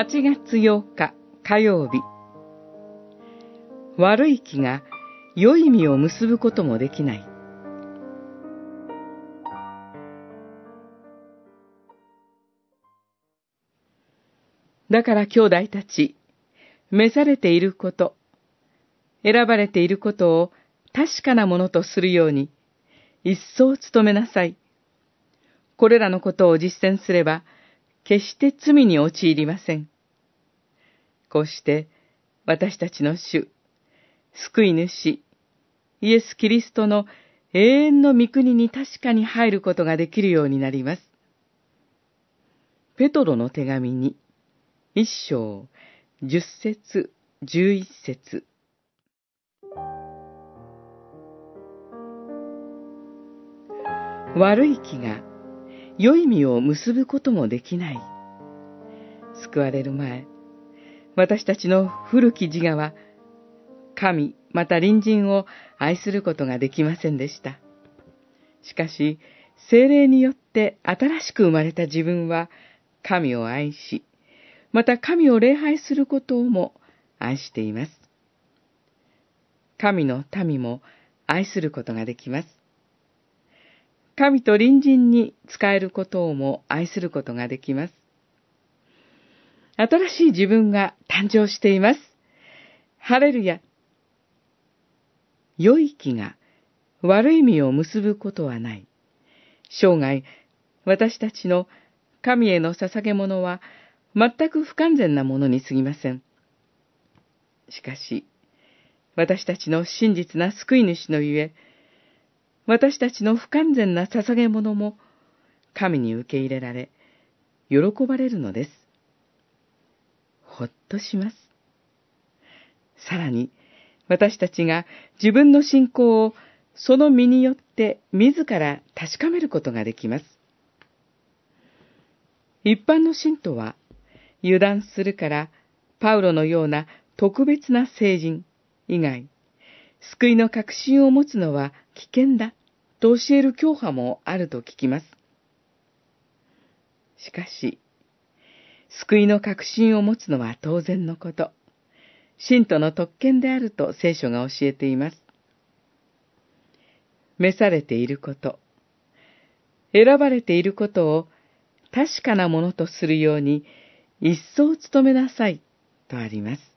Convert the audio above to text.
8月8日火曜日悪い気が良い実を結ぶこともできないだから兄弟たち、召されていること、選ばれていることを確かなものとするように、一層努めなさい。これらのことを実践すれば、決して罪に陥りません。こうして、私たちの主、救い主、イエス・キリストの永遠の御国に確かに入ることができるようになります。ペトロの手紙に、一章、十節、十一節。悪い気が良い実を結ぶこともできない。救われる前、私たちの古き自我は、神、また隣人を愛することができませんでした。しかし、精霊によって新しく生まれた自分は、神を愛し、また神を礼拝することをも愛しています。神の民も愛することができます。神と隣人に使えることをも愛することができます。新しい自分が誕生しています。ハレルヤ。良い気が悪い実を結ぶことはない。生涯、私たちの神への捧げ物は全く不完全なものに過ぎません。しかし、私たちの真実な救い主のゆえ、私たちの不完全な捧げ物も神に受け入れられ、喜ばれるのです。ほっとします。さらに、私たちが自分の信仰をその身によって自ら確かめることができます。一般の信徒は油断するから、パウロのような特別な聖人以外、救いの確信を持つのは危険だと教える教派もあると聞きます。しかし、救いの確信を持つのは当然のこと。信徒の特権であると聖書が教えています。召されていること、選ばれていることを確かなものとするように一層努めなさい、とあります。